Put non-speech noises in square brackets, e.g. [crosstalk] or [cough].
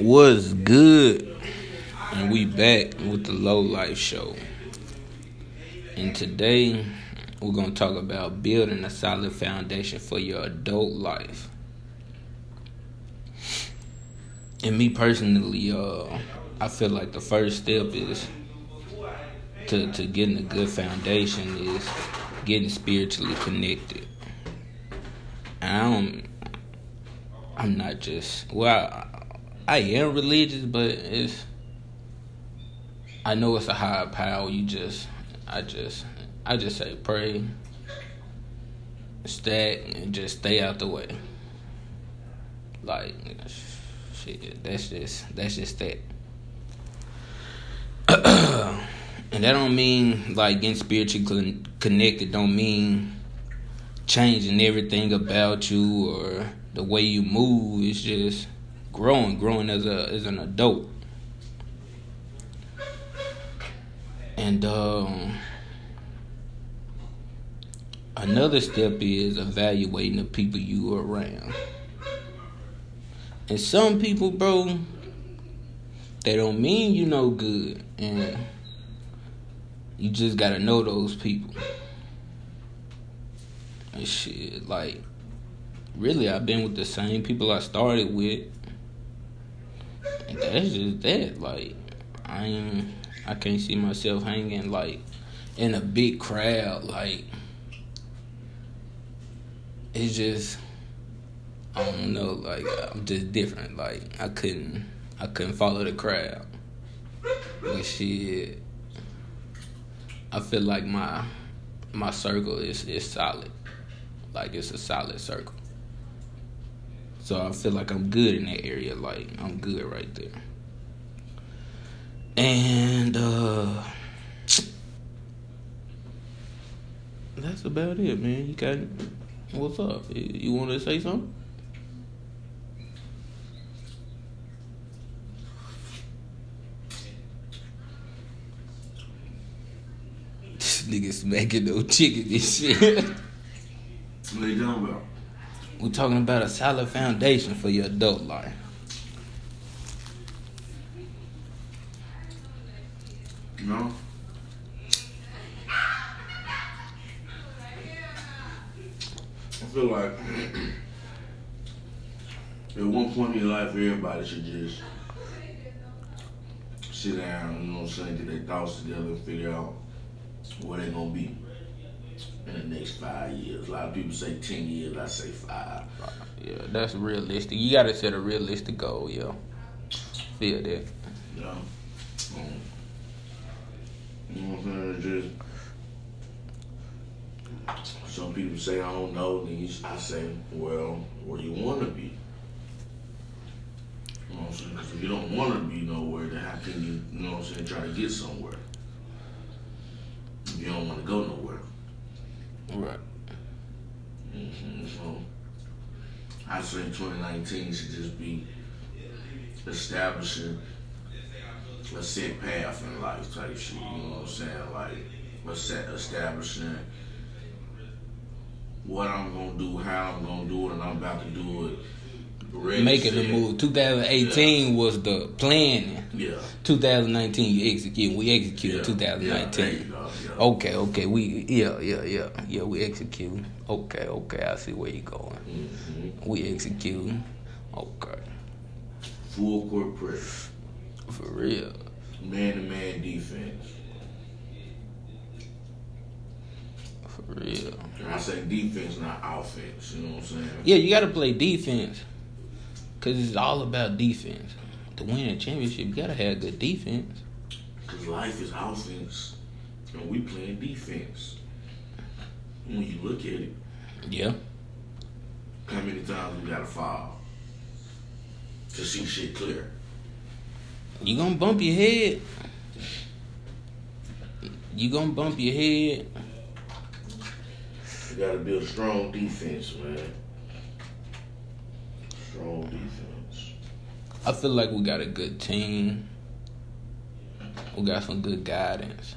Was good? And we back with the Low Life Show. And today we're gonna talk about building a solid foundation for your adult life. And me personally, uh, I feel like the first step is to to getting a good foundation is getting spiritually connected. And I don't I'm not just well I, am religious but it's I know it's a higher power. You just I just I just say pray, stack, and just stay out the way. Like shit, that's just that's just that. [clears throat] and that don't mean like getting spiritually connected. Don't mean changing everything about you or the way you move. It's just growing, growing as a as an adult. And um, another step is evaluating the people you are around. And some people, bro, they don't mean you no good. And you just gotta know those people. And shit, like, really, I've been with the same people I started with. That's just that. Like, I ain't. I can't see myself hanging like in a big crowd. Like it's just I don't know. Like I'm just different. Like I couldn't I couldn't follow the crowd. But shit, I feel like my my circle is is solid. Like it's a solid circle. So I feel like I'm good in that area. Like I'm good right there. And uh that's about it, man. You got what's up? You want to say something? [laughs] This nigga smacking no chicken and shit. What are you talking about? We're talking about a solid foundation for your adult life. No. I feel like [clears throat] at one point in your life, everybody should just sit down, you know what I'm saying, get their thoughts together and figure out where they're going to be in the next five years. A lot of people say 10 years, I say five. Yeah, that's realistic. You gotta set a realistic goal, yo. Feel that. Yeah. Um, you know what I'm saying? Just some people say I don't know. Then you, I say, well, where you want to be? You know what I'm saying? 'Cause if you don't want to be nowhere, then how can you, you know what I'm saying, try to get somewhere? If you don't want to go nowhere. Right. hmm So Say 2019 should just be establishing a set path in life type shit. You know what I'm saying? Like a set establishing what I'm gonna do, how I'm gonna do it, and I'm about to do it. Ready, Making the move. 2018 was the plan. Yeah. 2019 you execute. We executed Yeah. 2019. Yeah, there you go, yeah. Okay, okay. We yeah, yeah, yeah. Yeah, we execute. Okay, okay. I see where you're going. Mhm. We execute. Okay. Full court press, For real. man to man defense. For real. I say defense, not offense. You know what I'm saying? Yeah, you got to play defense. Cuz it's all about defense. To win a championship, you got to have good defense. Because life is offense, and we playing defense. When you look at it, Yeah. how many times we gotta fall to see shit clear? You going to bump your head. You going to bump your head. You gotta build a strong defense, man. Strong. I feel like we got a good team. We got some good guidance.